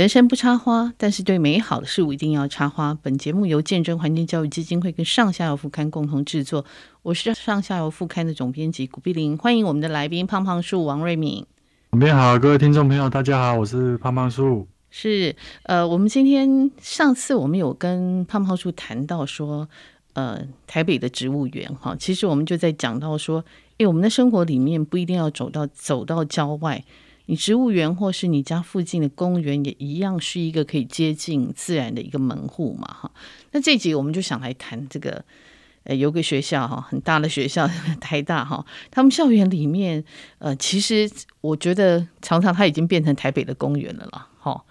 人生不插花，但是对美好的事物一定要插花。本节目由见证环境教育基金会跟上下游副刊共同制作。我是上下游副刊的总编辑古碧玲，欢迎我们的来宾胖胖树王瑞闵。你好，各位听众朋友，大家好，我是胖胖树。是呃，我们今天上次我们有跟胖胖树谈到说，呃，台北的植物园哈，其实我们就在讲到说，诶，我们的生活里面不一定要走到走到郊外。你植物园或是你家附近的公园也一样是一个可以接近自然的一个门户嘛，哈。那这集我们就想来谈这个，呃，有个学校哈，很大的学校，台大哈，他们校园里面，呃，其实我觉得常常它已经变成台北的公园了啦，哈。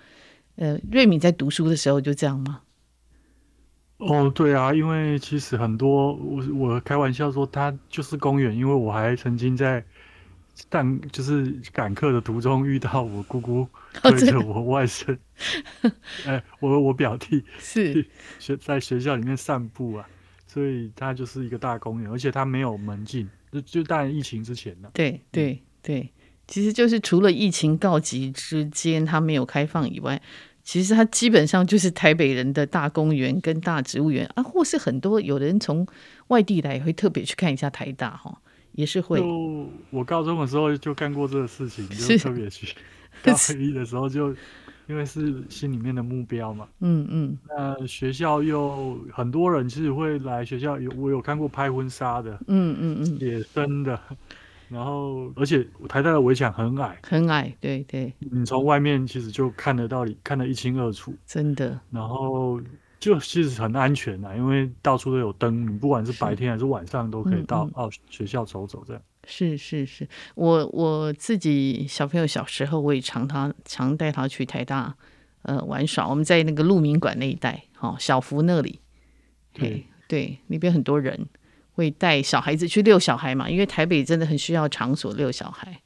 呃，瑞敏在读书的时候就这样吗？哦，对啊，因为其实很多我我开玩笑说它就是公园，因为我还曾经在。但就是赶课的途中遇到我姑姑推着我外甥，哎、欸，我我表弟是学在学校里面散步啊，所以它就是一个大公园，而且它没有门禁，就就当然疫情之前呢。对对对，其实就是除了疫情告急之间它没有开放以外，其实它基本上就是台北人的大公园跟大植物园啊，或是很多有人从外地来也会特别去看一下台大哈。也是会。就我高中的时候就干过这个事情，就特别去。高一的时候就因为是心里面的目标嘛。嗯嗯。那学校又很多人其实会来学校，有我有看过拍婚纱的。嗯嗯嗯。野生的，然后而且台大的围墙很矮。很矮，对对。你从外面其实就看得到，看得一清二楚。真的。然后。就其实很安全呐，因为到处都有灯，你不管是白天还是晚上都可以到哦学校走走这样。是是是，我我自己小朋友小时候我也常他常带他去台大呃玩耍，我们在那个鹿鸣馆那一带，哦小福那里，对对，那边很多人会带小孩子去遛小孩嘛，因为台北真的很需要场所遛小孩。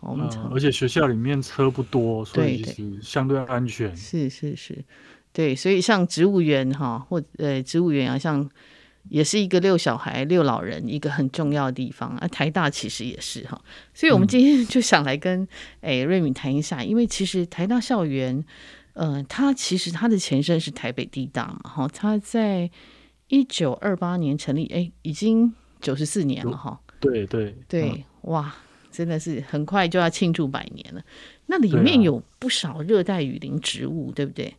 我们、嗯、而且学校里面车不多，所以是相对安全。是是是。对，所以像植物园哈，或呃植物园啊，像也是一个遛小孩、遛老人一个很重要的地方啊。台大其实也是哈，所以我们今天 就想来跟诶、嗯、瑞敏谈一下，因为其实台大校园，呃，它其实它的前身是台北地大嘛，哈，它在一九二八年成立，哎，已经九十四年了哈。对对对，嗯、哇，真的是很快就要庆祝百年了。那里面有不少热带雨林植物，对，啊、对不对？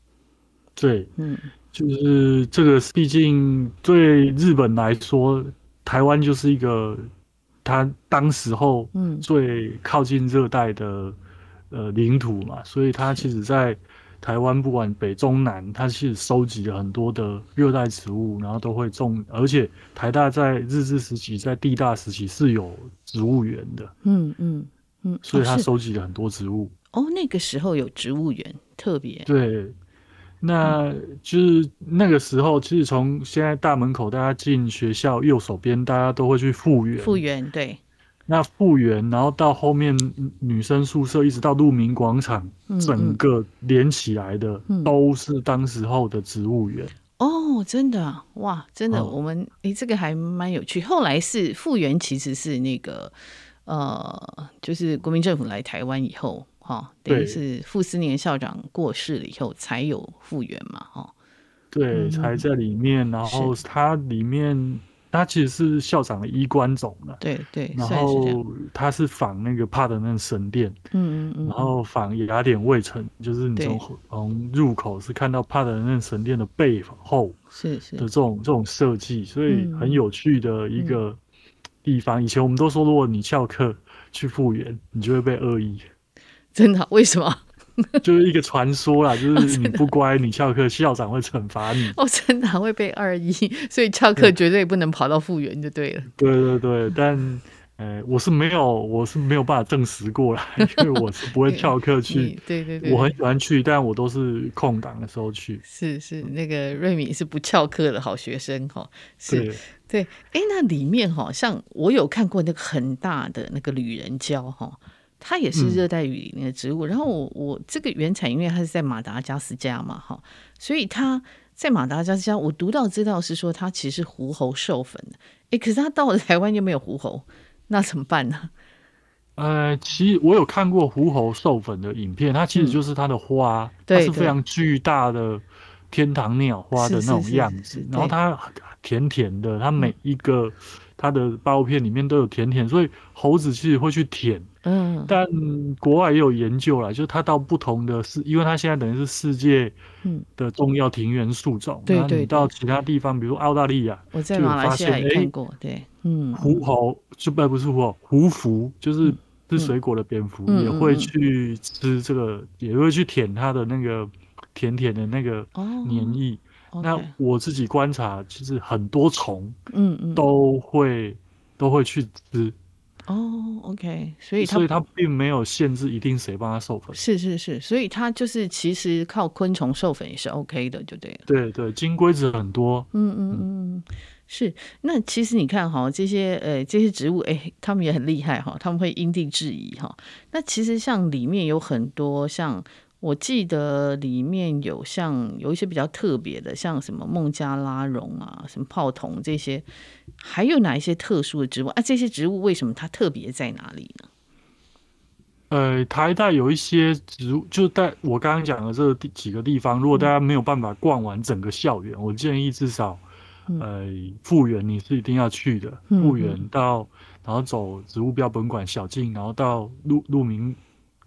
对，嗯，就是这个，毕竟对日本来说，台湾就是一个它当时候最靠近热带的呃领土嘛，所以它其实在台湾不管北中南，它其实收集了很多的热带植物，然后都会种，而且台大在日治时期，在地大时期是有植物园的，嗯嗯嗯，所以它收集了很多植物。哦，那个时候有植物园，特别对。那就是那个时候，其实从现在大门口大家进学校右手边，大家都会去复原。复原对。那复原，然后到后面女生宿舍，一直到鹿鸣广场，整个连起来的都是当时候的植物园。哦，真的哇，真的，我们诶、欸，这个还蛮有趣。后来是复原，其实是那个呃，就是国民政府来台湾以后。哦，等于是傅斯年校长过世了以后才有复原嘛，哈，对，才在里面，然后它里面它其实是校长的衣冠冢了，对对，然后它是仿那个帕德嫩神殿，嗯嗯嗯，然后仿雅典卫城，就是你从从入口是看到帕德嫩神殿的背后，是是。的这种这种设计，所以很有趣的一个地方。以前我们都说，如果你翘课去复原，你就会被恶意。真的？为什么？就是一个传说啦，就是你不乖，你翘课，校长会惩罚你。哦，真的会被二一，所以翘课绝对不能跑到复原就对了。对对对，但呃，我是没有，我是没有办法证实过来，因为我是不会翘课去。对对对，我很喜欢去，但我都是空档的时候去。是是，那个瑞敏是不翘课的好学生哈。是，对，哎，那里面哈，像我有看过那个很大的那个旅人蕉哈。它也是热带雨林的植物，嗯、然后我我这个原产因为它是在马达加斯加嘛，哈，所以它在马达加斯加，我读到知道是说它其实是狐猴授粉的，诶，可是它到了台湾又没有狐猴，那怎么办呢？呃，其实我有看过狐猴授粉的影片，它其实就是它的花，嗯、它是非常巨大的天堂鸟花的那种样子，然后它甜甜的，它每一个它的包片里面都有甜甜，所以猴子其实会去舔。嗯，但国外也有研究啦，就是它到不同的世，因为它现在等于是世界的重要庭园树种，对对，到其他地方，比如澳大利亚，我在马来西亚也看过，对，嗯，狐猴就不不是狐猴，狐蝠就是。吃水果的蝙蝠也会去吃这个，嗯嗯、也会去舔它的那个甜甜的那个黏液。那我自己观察，其实很多虫，嗯嗯，都会都会去吃。哦，OK，所以所以它并没有限制一定谁帮它授粉。是是是，所以它就是其实靠昆虫授粉也是 OK 的，就对了。对对，金龟子很多。嗯嗯嗯。是，那其实你看哈，这些呃这些植物，哎，他们也很厉害哈，他们会因地制宜哈。那其实像里面有很多，像我记得里面有像有一些比较特别的，像什么孟加拉榕啊，什么泡桐这些，还有哪一些特殊的植物啊？这些植物为什么它特别在哪里呢？呃，台大有一些植物，就在我刚刚讲的这几个地方，如果大家没有办法逛完整个校园，嗯、我建议至少。呃，复原你是一定要去的。复原到，然后走植物标本馆小径，然后到鹿鹿鸣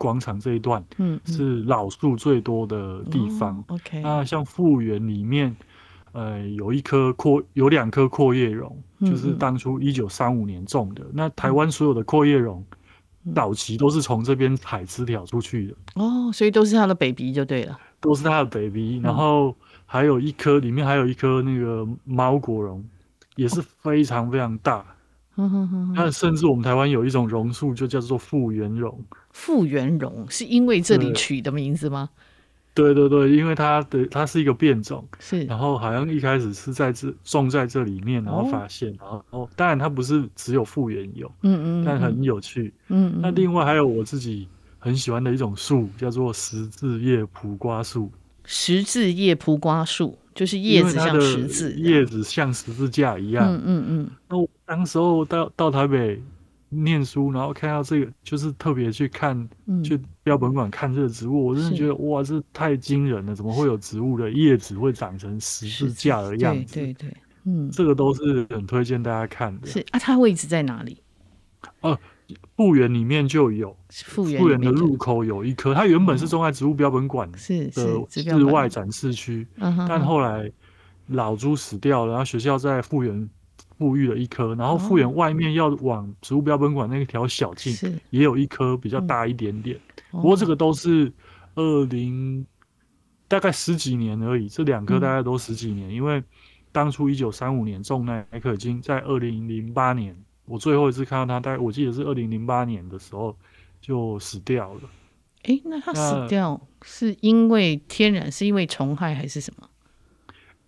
广场这一段，嗯，是老树最多的地方。OK，那像复原里面，呃，有一棵阔，有两棵阔叶榕，就是当初一九三五年种的。那台湾所有的阔叶榕，早期都是从这边采枝条出去的。哦，所以都是它的 baby 就对了，都是它的 baby，然后。还有一棵，里面还有一棵那个猫果榕，也是非常非常大。那、哦、甚至我们台湾有一种榕树，就叫做复原榕。复原榕是因为这里取的名字吗？对对对，因为它的它是一个变种，是。然后好像一开始是在这种在这里面，然后发现，哦、然后当然它不是只有复原有，嗯，嗯嗯，但很有趣。嗯，嗯，那另外还有我自己很喜欢的一种树，叫做十字叶蒲瓜树。十字叶蒲瓜树就是叶子像十字，叶子像十字架一样。嗯嗯嗯。那我当时候到到台北念书，然后看到这个，就是特别去看，嗯、去标本馆看这个植物，我真的觉得哇，这太惊人了！怎么会有植物的叶子会长成十字架的样子？对对对，嗯，这个都是很推荐大家看的。是啊，它位置在哪里？哦、啊。复原里面就有复原的入口有一棵，它原本是种在植物标本馆的室外展示区，但后来老株死掉了，然后学校在复原复育了一颗，然后复原外面要往植物标本馆那条小径也有一颗比较大一点点，不过这个都是二零大概十几年而已，这两颗大概都十几年，因为当初一九三五年种那棵已经在二零零八年。我最后一次看到它，大概我记得是二零零八年的时候就死掉了。哎、欸，那它死掉是因为天然，是因为虫害还是什么？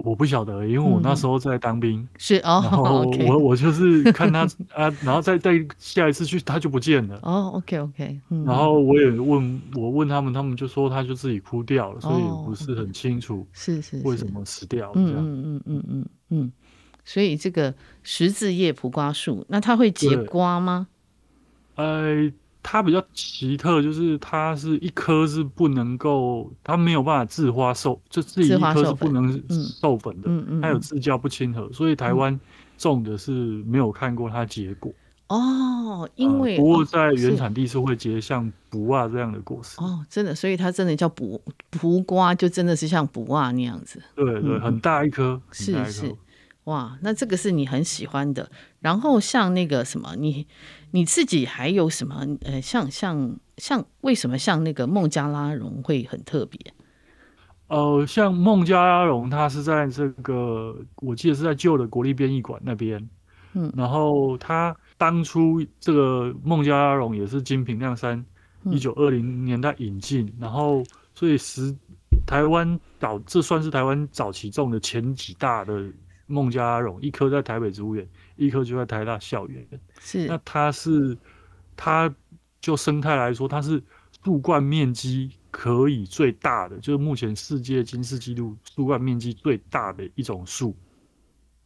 我不晓得，因为我那时候在当兵。嗯、是哦，然后我 okay 我就是看他啊，然后再再下一次去，他就不见了。哦，OK OK、嗯。然后我也问我问他们，他们就说他就自己枯掉了，所以不是很清楚是是为什么死掉了这样。嗯嗯嗯嗯嗯嗯。所以这个十字叶蒲瓜树，那它会结瓜吗？呃，它比较奇特，就是它是一颗是不能够，它没有办法自花授，就自己一颗是不能授粉的，嗯嗯，它有自交不亲和，所以台湾种的是没有看过它结果。哦，因为、呃、不过在原产地是会结像卜啊这样的果实。哦，真的，所以它真的叫卜卜瓜，就真的是像卜啊那样子。对对，很大一颗，是是。哇，那这个是你很喜欢的。然后像那个什么，你你自己还有什么？呃，像像像，为什么像那个孟加拉绒会很特别？呃，像孟加拉绒，它是在这个，我记得是在旧的国立编译馆那边。嗯，然后它当初这个孟加拉绒也是金平亮山一九二零年代引进，嗯、然后所以是台湾早，这算是台湾早期种的前几大的。孟加拉绒一颗在台北植物园，一棵就在台大校园。是，那它是，它就生态来说，它是树冠面积可以最大的，就是目前世界金氏纪录树冠面积最大的一种树。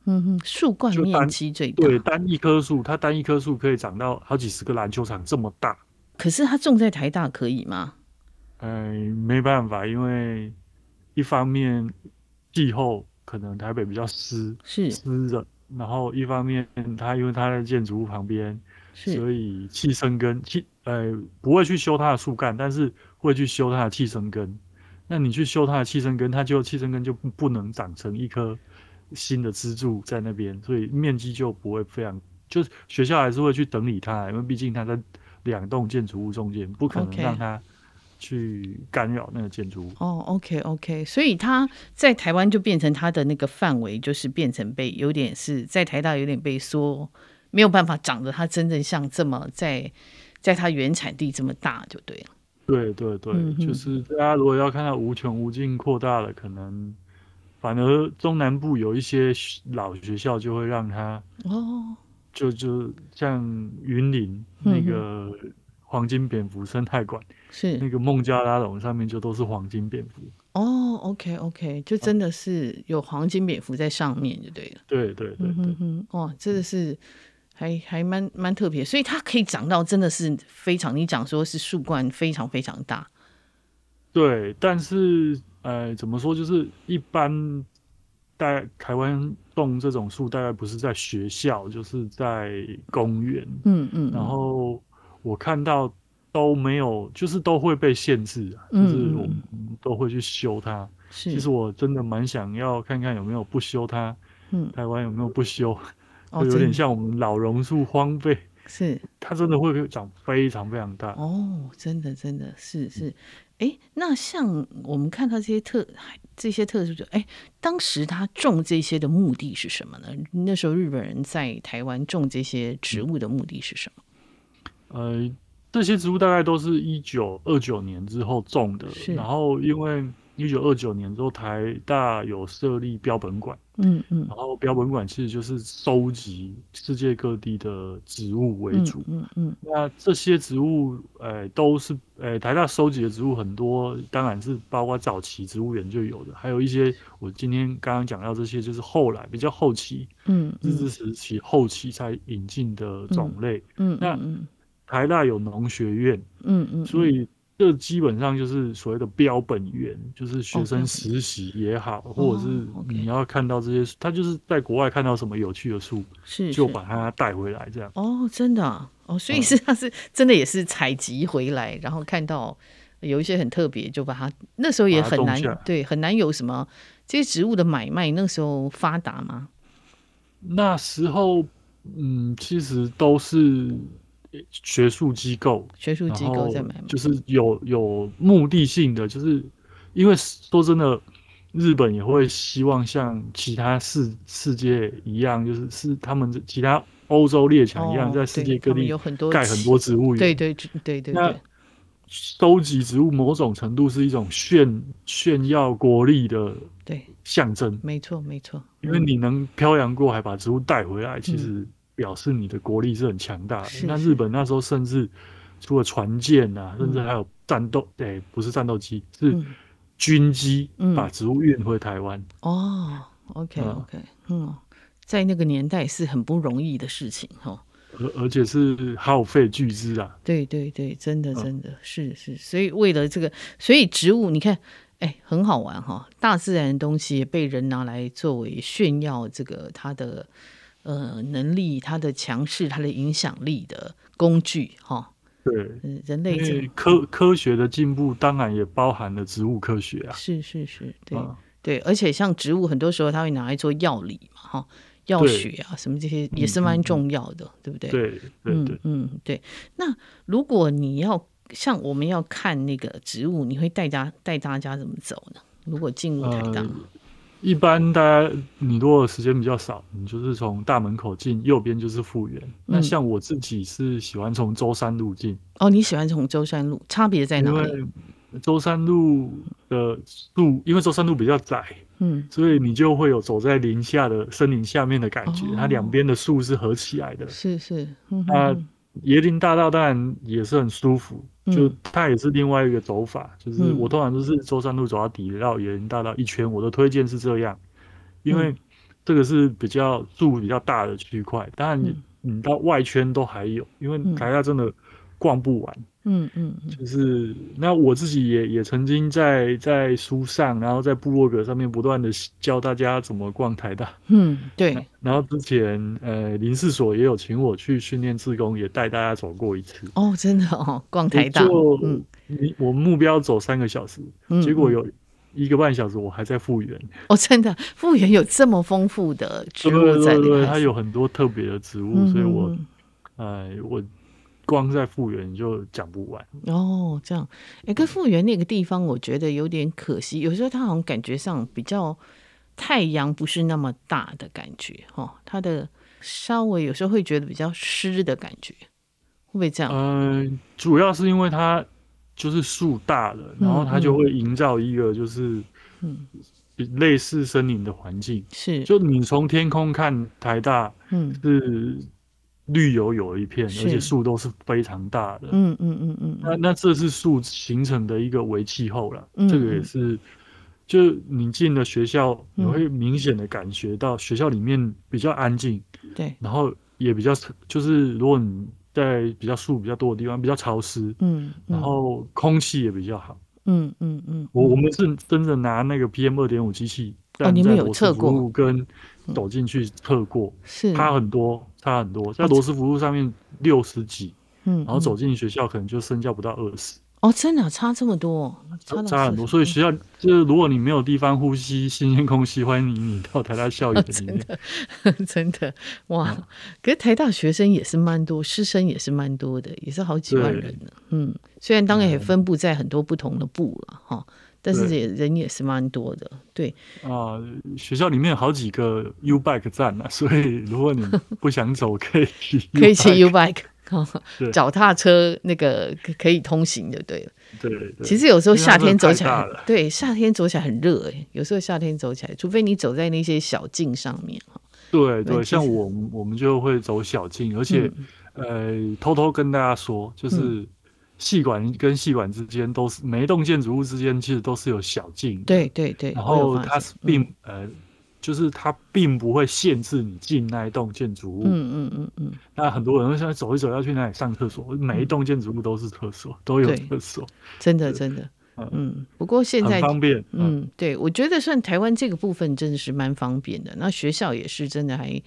嗯哼，树冠面积最大，对，单一棵树，它单一棵树可以长到好几十个篮球场这么大。可是它种在台大可以吗？呃，没办法，因为一方面气候可能台北比较湿，是湿热，然后一方面它因为它在建筑物旁边，所以气生根气呃不会去修它的树干，但是会去修它的气生根。那你去修它的气生根，它就气生根就不不能长成一棵新的支柱在那边，所以面积就不会非常，就是学校还是会去整理它，因为毕竟它在两栋建筑物中间，不可能让它。去干扰那个建筑物。哦，OK OK，所以它在台湾就变成它的那个范围，就是变成被有点是在台大有点被说没有办法长得它真正像这么在在它原产地这么大就对了。对对对，嗯、就是大家如果要看到无穷无尽扩大了，可能反而中南部有一些老学校就会让它哦，就就像云林那个。黄金蝙蝠生态馆是那个孟加拉龙上面就都是黄金蝙蝠哦，OK OK，就真的是有黄金蝙蝠在上面就对了。对对对对，嗯哇，这个是还还蛮蛮特别，所以它可以长到真的是非常，你讲说是树冠非常非常大。对，但是呃，怎么说，就是一般在台湾种这种树，大概不是在学校，就是在公园。嗯嗯，然后。我看到都没有，就是都会被限制啊，嗯、就是我们都会去修它。是，其实我真的蛮想要看看有没有不修它。嗯，台湾有没有不修？哦、有点像我们老榕树荒废。是，它真的会长非常非常大。哦，真的真的是是。哎、欸，那像我们看到这些特这些特殊就，哎、欸，当时他种这些的目的是什么呢？那时候日本人在台湾种这些植物的目的是什么？呃，这些植物大概都是一九二九年之后种的，然后因为一九二九年之后台大有设立标本馆，嗯嗯，然后标本馆其实就是收集世界各地的植物为主，嗯嗯，嗯，那这些植物，呃，都是呃台大收集的植物很多，当然是包括早期植物园就有的，还有一些我今天刚刚讲到这些，就是后来比较后期，嗯，日治时期后期才引进的种类，嗯，嗯，那嗯。台大有农学院，嗯嗯，嗯，所以这基本上就是所谓的标本园，就是学生实习也好，okay. 或者是你要看到这些，他就是在国外看到什么有趣的树，是就把它带回来这样。哦，真的哦，所以是他是真的也是采集回来，嗯，然后看到有一些很特别，就把它那时候也很难对，很难有什么这些植物的买卖，那时候发达吗？那时候，嗯，其实都是。学术机构，学术机构在买，就是有有目的性的，就是因为说真的，日本也会希望像其他世世界一样，就是是他们其他欧洲列强一样，在世界各地有很多盖很多植物园，对对对对对。那收集植物某种程度是一种炫炫耀国力的对象征，没错没错，因为你能漂洋过海把植物带回来，其实。表示你的国力是很强大的。那日本那时候甚至除了船舰啊，甚至还有战斗，对、不是战斗机，是军机把植物运回台湾、嗯。哦，OK OK，嗯，在那个年代是很不容易的事情哈。而而且是耗费巨资啊。对对对，真的真的、嗯、是是，所以为了这个，所以植物你看，哎、欸，很好玩哈。大自然的东西被人拿来作为炫耀这个它的。呃，能力，它的强势，它的影响力的工具，哈，对，人类科科学的进步，当然也包含了植物科学啊，是是是，对、嗯、对，而且像植物，很多时候它会拿来做药理嘛，哈，药学啊，什么这些也是蛮重要的，嗯、对不对？对对对，嗯嗯，对。那如果你要像我们要看那个植物，你会带大带大家怎么走呢？如果进入台大？嗯一般大家，你如果时间比较少，你就是从大门口进，右边就是复原。那、嗯、像我自己是喜欢从舟山路进。哦，你喜欢从舟山路，差别在哪里？因为舟山路的路，因为舟山路比较窄，嗯，所以你就会有走在林下的森林下面的感觉。哦、它两边的树是合起来的，是是，嗯椰林大道当然也是很舒服，就它也是另外一个走法，嗯、就是我通常都是舟山路走到底，绕椰林大道一圈，我的推荐是这样，因为这个是比较住比较大的区块，当然你你到外圈都还有，因为台大真的逛不完，嗯嗯，就是那我自己也也曾经在在书上，然后在部落格上面不断的教大家怎么逛台大。嗯，对。然后之前呃林试所也有请我去训练志工，也带大家走过一次。哦，真的哦，逛台大。就嗯，我目标走三个小时，嗯、结果有一个半小时我还在复原。哦，真的，复原有这么丰富的植物在里面。对对对，它有很多特别的植物，嗯、所以我。呃，我光在复原就讲不完哦。这样，哎，跟复原那个地方，我觉得有点可惜。有时候它好像感觉上比较太阳不是那么大的感觉，哦，它的稍微有时候会觉得比较湿的感觉，会不会这样？嗯、呃，主要是因为它就是树大了，然后它就会营造一个就是嗯类似森林的环境。是，就你从天空看台大，嗯，是。绿油油一片，而且树都是非常大的。嗯嗯嗯嗯。那那这是树形成的一个微气候了。嗯。这个也是，就你进了学校，你会明显的感觉到学校里面比较安静。对。然后也比较，就是如果你在比较树比较多的地方，比较潮湿。嗯。然后空气也比较好。嗯嗯嗯。我我们是真的拿那个 PM 二点五机器，哦，你们有测过？跟走进去测过，是差很多。差很多，在罗斯福路上面六十几，嗯，然后走进学校可能就身价不到二十。哦，真的差这么多，差差很多。所以学校就是，如果你没有地方呼吸新鲜空气，欢迎你你到台大校园里面。真的，真的哇！可是台大学生也是蛮多，师生也是蛮多的，也是好几万人呢。嗯，虽然当然也分布在很多不同的部了哈。但是也人也是蛮多的，对。啊、呃，学校里面有好几个 U bike 站啊，所以如果你不想走，可以可以骑 U bike，脚踏车那个可以通行就对了。对，对，其实有时候夏天走起来，对，夏天走起来很热哎，有时候夏天走起来，除非你走在那些小径上面哈。对对，像我们我们就会走小径，而且、嗯、呃，偷偷跟大家说，就是。嗯系馆跟细管之间都是每一栋建筑物之间其实都是有小径，对对对。然后它是并、嗯、呃，就是它并不会限制你进那一栋建筑物。嗯嗯嗯嗯。那很多人会现在走一走要去那里上厕所，每一栋建筑物都是厕所，都有厕所。真的真的，嗯。不过现在方便，嗯，嗯对，我觉得算台湾这个部分真的是蛮方便的。那学校也是真的还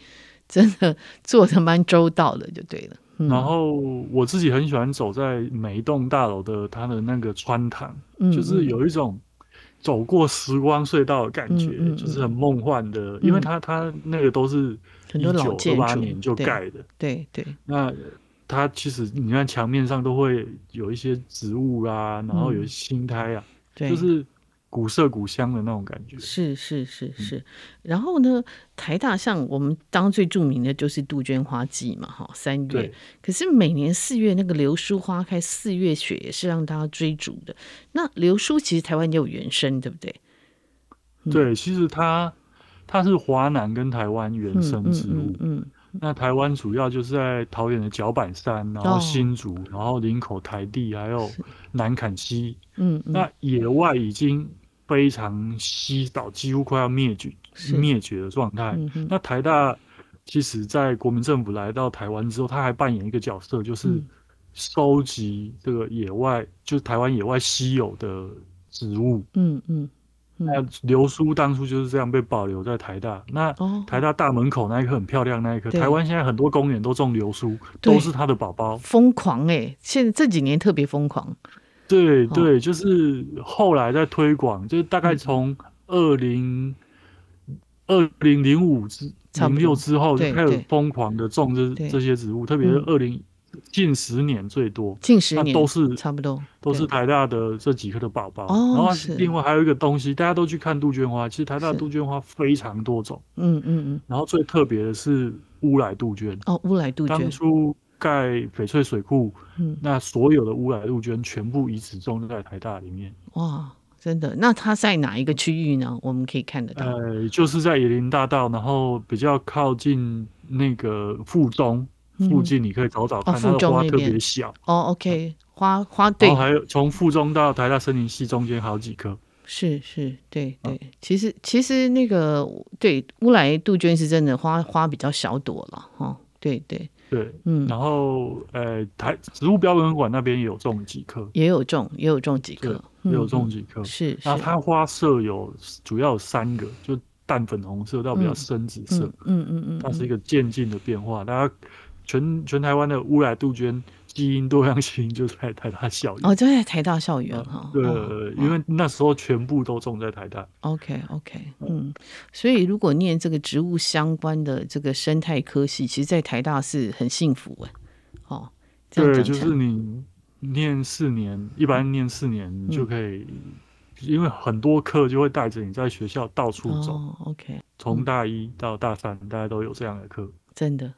真的做的蛮周到的，就对了。然后我自己很喜欢走在每一栋大楼的它的那个穿堂，嗯、就是有一种走过时光隧道的感觉，就是很梦幻的，嗯、因为它它那个都是一九二八年就盖的，对对。对那它其实你看墙面上都会有一些植物啊，然后有青苔啊，嗯、就是。古色古香的那种感觉，是是是是。嗯、然后呢，台大像我们当最著名的就是杜鹃花季嘛，哈，三月。可是每年四月那个流苏花开，四月雪也是让大家追逐的。那流苏其实台湾也有原生，对不对？对，其实它它是华南跟台湾原生植物。嗯。那台湾主要就是在桃园的角板山，然后新竹，哦、然后林口台地，还有南坎溪。嗯，嗯，那野外已经非常稀少，几乎快要灭绝灭绝的状态。嗯、那台大其实，在国民政府来到台湾之后，他还扮演一个角色，就是收集这个野外，就是台湾野外稀有的植物。嗯嗯。那流苏当初就是这样被保留在台大。那台大大门口那一棵很漂亮，那一棵台湾现在很多公园都种流苏，都是它的宝宝。疯狂哎！现在这几年特别疯狂。对对，就是后来在推广，就是大概从二零二零零五之零六之后就开始疯狂的种这这些植物，特别是二零。近十年最多，近十年都是差不多，都是台大的这几棵的宝宝。然后另外还有一个东西，大家都去看杜鹃花，其实台大的杜鹃花非常多种。嗯嗯嗯。然后最特别的是乌来杜鹃。哦，乌来杜鹃。当初盖翡翠水库，那所有的乌来杜鹃全部移植种在台大里面。哇，真的？那它在哪一个区域呢？我们可以看得到。呃，就是在野林大道，然后比较靠近那个附中。附近你可以找找看，它的花特别小。哦，OK，花花对。然后还有从附中到台大森林系中间好几棵。是是，对对。其实其实那个对乌来杜鹃是真的花花比较小朵了哈。对对。对，嗯，然后呃，台植物标本馆那边也有种几棵，也有种，也有种几棵，也有种几棵。是，那它花色有主要有三个，就淡粉红色到比较深紫色，嗯嗯嗯，它是一个渐进的变化。大家全全台湾的乌来杜鹃。基因多样性就在台大校园哦，就在台大校园哈。对，因为那时候全部都种在台大。OK OK，嗯，所以如果念这个植物相关的这个生态科系，其实，在台大是很幸福哎。哦，对，就是你念四年，一般念四年就可以，因为很多课就会带着你在学校到处走。OK，从大一到大三，大家都有这样的课。真的，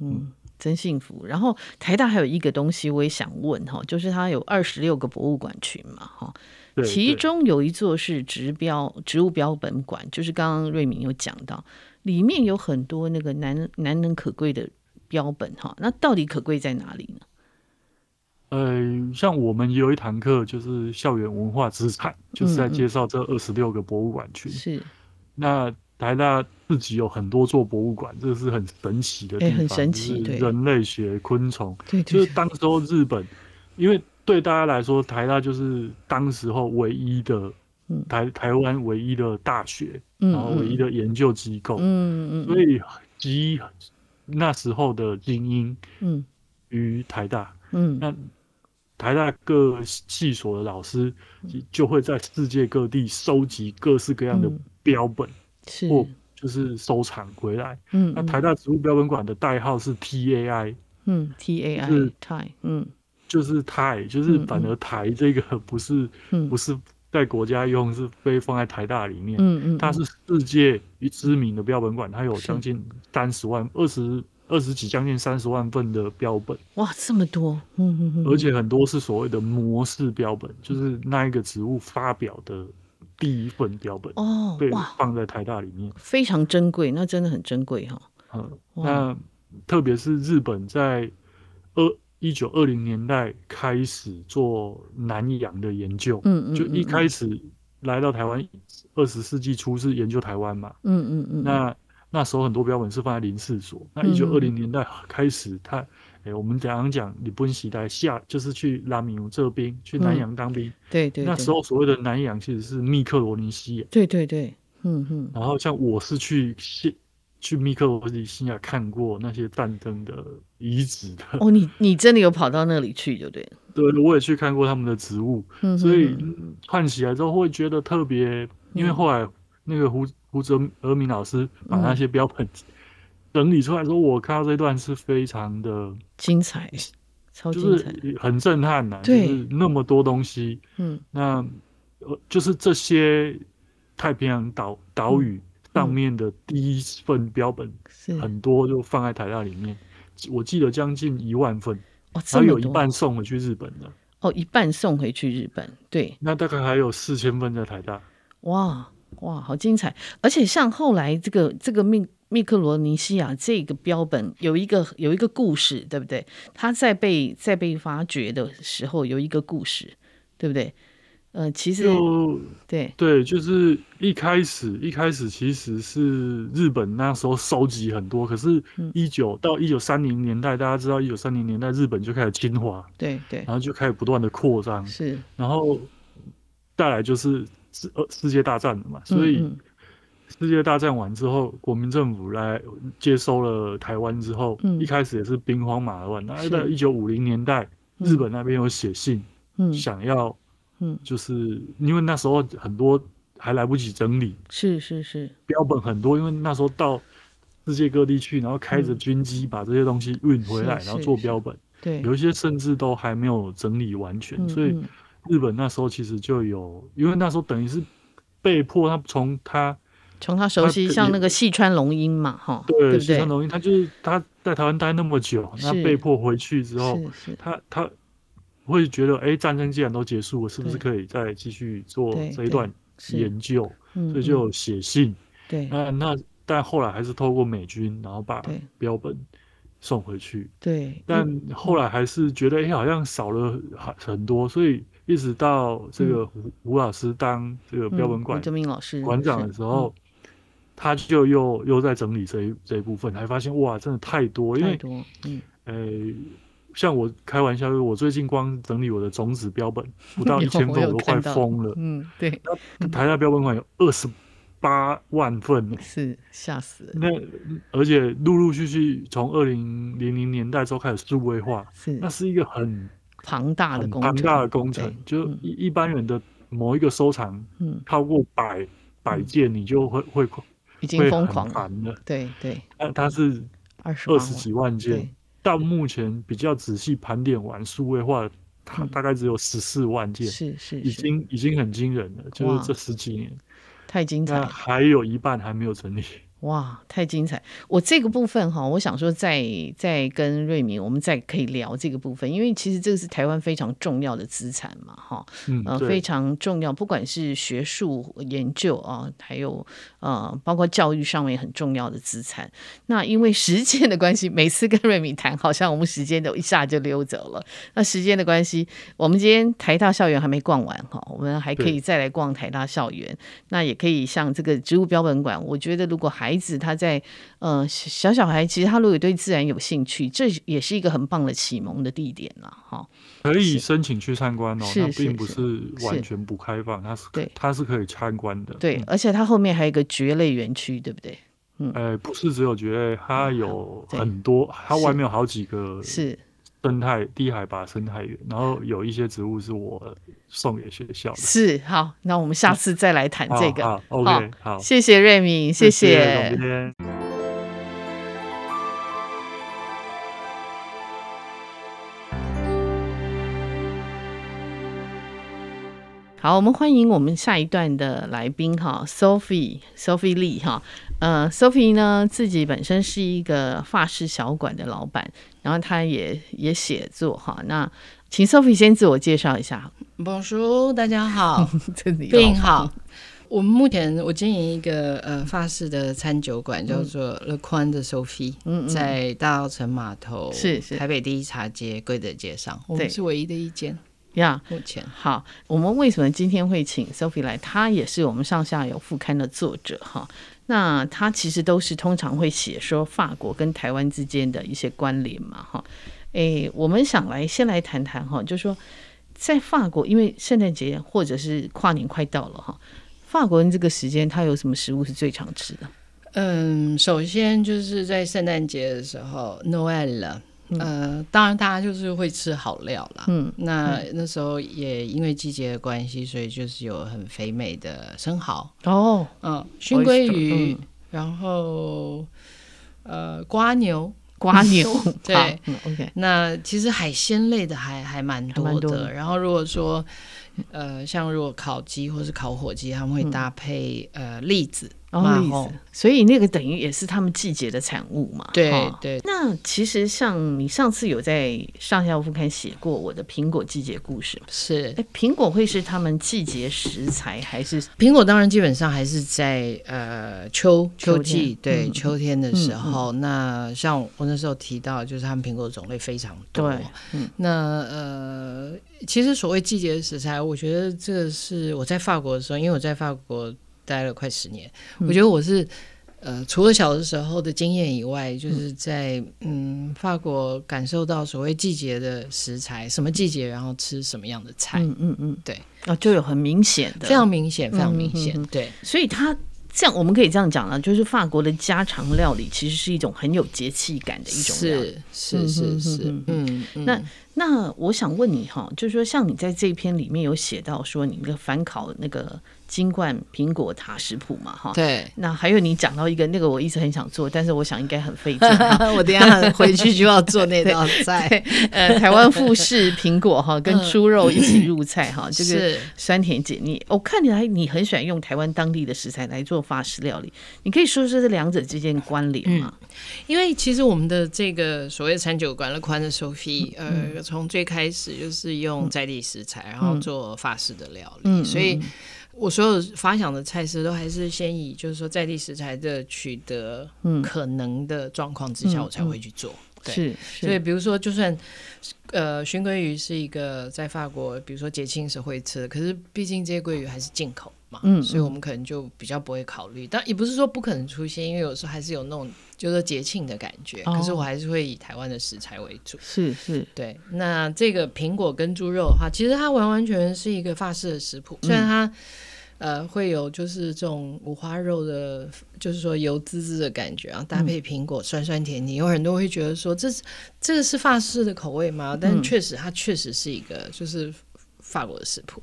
嗯。真幸福。然后台大还有一个东西，我也想问哈，就是它有二十六个博物馆群嘛哈，其中有一座是植标植物标本馆，就是刚刚瑞敏有讲到，里面有很多那个难难能可贵的标本哈。那到底可贵在哪里呢？呃，像我们有一堂课就是校园文化资产，就是在介绍这二十六个博物馆群。是，那。台大自己有很多座博物馆，这个是很神奇的地方。欸、很神奇，对，人类学、昆虫，对，就是当时候日本，因为对大家来说，台大就是当时候唯一的台台湾唯一的大学，然后唯一的研究机构，嗯嗯，所以集那时候的精英，嗯，于台大，嗯，那台大各系所的老师就会在世界各地收集各式各样的标本。或就是收藏回来。嗯，那台大植物标本馆的代号是 TAI。嗯，TAI 是台。嗯，就是台，就是反而台这个不是，不是在国家用，是被放在台大里面。嗯嗯，它是世界知名的标本馆，它有将近三十万、二十二十几、将近三十万份的标本。哇，这么多！嗯嗯嗯，而且很多是所谓的模式标本，就是那一个植物发表的。第一份标本哦，对，放在台大里面，非常珍贵，那真的很珍贵哈。嗯，那特别是日本在二一九二零年代开始做南洋的研究，嗯嗯，就一开始来到台湾，二十世纪初是研究台湾嘛，嗯嗯嗯，那那时候很多标本是放在林氏所，那一九二零年代开始他。欸、我们讲讲日本时代下，就是去拉米乌这边，去南洋当兵。嗯、对，对对，那时候所谓的南洋其实是密克罗尼西亚。对对对，嗯嗯。然后像我是去去密克罗尼西亚看过那些战争的遗址的。哦，你你真的有跑到那里去，就对。对，我也去看过他们的植物，嗯、所以看起来之后会觉得特别，嗯、因为后来那个胡胡哲尔明老师把那些标本。嗯整理出来说，我看到这段是非常的精彩，超精彩，就是很震撼呐。对，就是那么多东西，嗯，那呃，就是这些太平洋岛岛屿上面的第一份标本，很多就放在台大里面。我记得将近一万份，哦，还有一半送回去日本了。哦，一半送回去日本，对。那大概还有四千份在台大。哇哇，好精彩！而且像后来这个这个命。密克罗尼西亚这个标本有一个有一个故事，对不对？它在被在被发掘的时候有一个故事，对不对？呃，其实就对对，就是一开始一开始其实是日本那时候收集很多，可是，一九到一九三零年代，大家知道一九三零年代日本就开始侵华，对对，然后就开始不断的扩张，是，然后带来就是世世界大战了嘛，所以。嗯嗯世界大战完之后，国民政府来接收了台湾之后，嗯、一开始也是兵荒马乱。那在一九五零年代，嗯、日本那边有写信，嗯、想要，嗯，就是因为那时候很多还来不及整理，是是是，标本很多，因为那时候到世界各地去，然后开着军机把这些东西运回来，嗯、然后做标本，对，有一些甚至都还没有整理完全，所以日本那时候其实就有，因为那时候等于是被迫他从他。从他熟悉，像那个细川龙英嘛，哈，对，细川龙英，他就是他在台湾待那么久，那被迫回去之后，他他会觉得，哎，战争既然都结束了，是不是可以再继续做这一段研究？所以就写信。对，那那但后来还是透过美军，然后把标本送回去。对，但后来还是觉得，哎，好像少了很很多，所以一直到这个胡胡老师当这个标本馆馆长的时候。他就又又在整理这一这一部分，还发现哇，真的太多，因为，嗯，呃，像我开玩笑，我最近光整理我的种子标本不到 一千份，我都快疯了。嗯，对。台大标本馆有二十八万份，是吓死了。那而且陆陆续续从二零零零年代之后开始数位化，是那是一个很庞大的工程，庞大的工程，就一一般人的某一个收藏，嗯，超过百百件，你就会会。已经疯狂了，对对，那它是二十二十几万件，到目前比较仔细盘点完数位化，它大概只有十四万件，是是，已经已经很惊人了，就是这十几年。太精彩，还有一半还没有整理。哇，太精彩！我这个部分哈，我想说再再跟瑞明，我们再可以聊这个部分，因为其实这个是台湾非常重要的资产嘛，哈，嗯，呃，非常重要，不管是学术研究啊，还有呃，包括教育上面很重要的资产。那因为时间的关系，每次跟瑞明谈，好像我们时间都一下就溜走了。那时间的关系，我们今天台大校园还没逛完哈，我们还可以再来逛台大校园。那也可以像这个植物标本馆，我觉得如果还孩子他在呃小小孩，其实他如果对自然有兴趣，这也是一个很棒的启蒙的地点了哈。可以申请去参观哦，它并不是完全不开放，它是对，它是可以参观的。对，而且它后面还有一个蕨类园区，对不对？嗯，哎，不是只有蕨类，它有很多，它外面有好几个是。生态低海拔生态园，然后有一些植物是我送给学校的。是好，那我们下次再来谈这个。好，好，OK，好，谢谢瑞敏，谢谢。好，我们欢迎我们下一段的来宾哈，Sophie，Sophie Lee 哈。呃，Sophie 呢，自己本身是一个发饰小馆的老板，然后他也也写作哈。那请 Sophie 先自我介绍一下。Bonjour，大家好，病好。我们目前我经营一个呃法式的餐酒馆，叫做 Le Coin de Sophie，嗯，在大稻城码头，是是台北第一茶街贵德街上，我们是唯一的一间。呀，yeah, 目前好，我们为什么今天会请 Sophie 来？她也是我们上下游副刊的作者哈。那她其实都是通常会写说法国跟台湾之间的一些关联嘛，哈，诶，我们想来先来谈谈哈，就是说在法国，因为圣诞节或者是跨年快到了哈，法国人这个时间他有什么食物是最常吃的？嗯，首先就是在圣诞节的时候，Noel 了。呃，当然，大家就是会吃好料啦。嗯，那那时候也因为季节的关系，所以就是有很肥美的生蚝哦，嗯，熏鲑鱼，然后呃，瓜牛，瓜牛，对，OK。那其实海鲜类的还还蛮多的。然后如果说呃，像如果烤鸡或是烤火鸡，他们会搭配呃栗子。哦，所以那个等于也是他们季节的产物嘛。对对。那其实像你上次有在上下游副刊写过我的苹果季节故事，是。哎，苹果会是他们季节食材还是？苹果当然基本上还是在呃秋秋季，对秋天的时候。那像我那时候提到，就是他们苹果种类非常多。对。那呃，其实所谓季节食材，我觉得这个是我在法国的时候，因为我在法国。待了快十年，我觉得我是呃，除了小的时候的经验以外，就是在嗯法国感受到所谓季节的食材，什么季节然后吃什么样的菜，嗯嗯嗯，对，啊，就有很明显的，非常明显，非常明显，对，所以它这样我们可以这样讲了，就是法国的家常料理其实是一种很有节气感的一种料理，是是是是，嗯，那那我想问你哈，就是说像你在这篇里面有写到说你那个反烤那个。金冠苹果塔食谱嘛，哈，对。那还有你讲到一个那个，我一直很想做，但是我想应该很费劲。我等下回去就要做那道菜。呃，台湾富士苹果哈，跟猪肉一起入菜哈，这个酸甜解腻。我看起来你很喜欢用台湾当地的食材来做法式料理，你可以说说这两者之间关联吗？因为其实我们的这个所谓餐酒馆 Le Coin de Sophie，呃，从最开始就是用在地食材，然后做法式的料理，所以。我所有发想的菜式都还是先以就是说在地食材的取得可能的状况之下，我才会去做。对，是，所以比如说，就算呃熏鲑鱼是一个在法国，比如说节庆时会吃的，可是毕竟这些鲑鱼还是进口。嘛，嗯，所以我们可能就比较不会考虑。但也不是说不可能出现，因为有时候还是有那种就是节庆的感觉。可是我还是会以台湾的食材为主。是是，对。那这个苹果跟猪肉的话，其实它完完全全是一个法式的食谱，虽然它。呃，会有就是这种五花肉的，就是说油滋滋的感觉啊，搭配苹果酸酸甜甜，有很多人会觉得说这是这个是法式的口味吗？但确实，它确实是一个就是法国的食谱，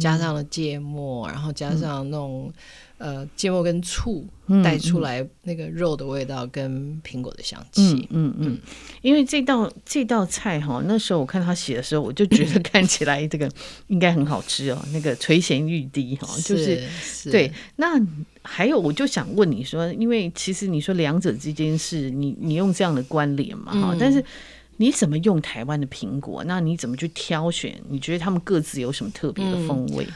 加上了芥末，然后加上那种。呃，芥末跟醋带出来那个肉的味道跟苹果的香气，嗯嗯，嗯，因为这道这道菜哈，那时候我看他写的时候，我就觉得 看起来这个应该很好吃哦，那个垂涎欲滴哈，就是，是对。那还有，我就想问你说，因为其实你说两者之间是你你用这样的关联嘛哈，嗯，但是你怎么用台湾的苹果？那你怎么去挑选？你觉得他们各自有什么特别的风味？嗯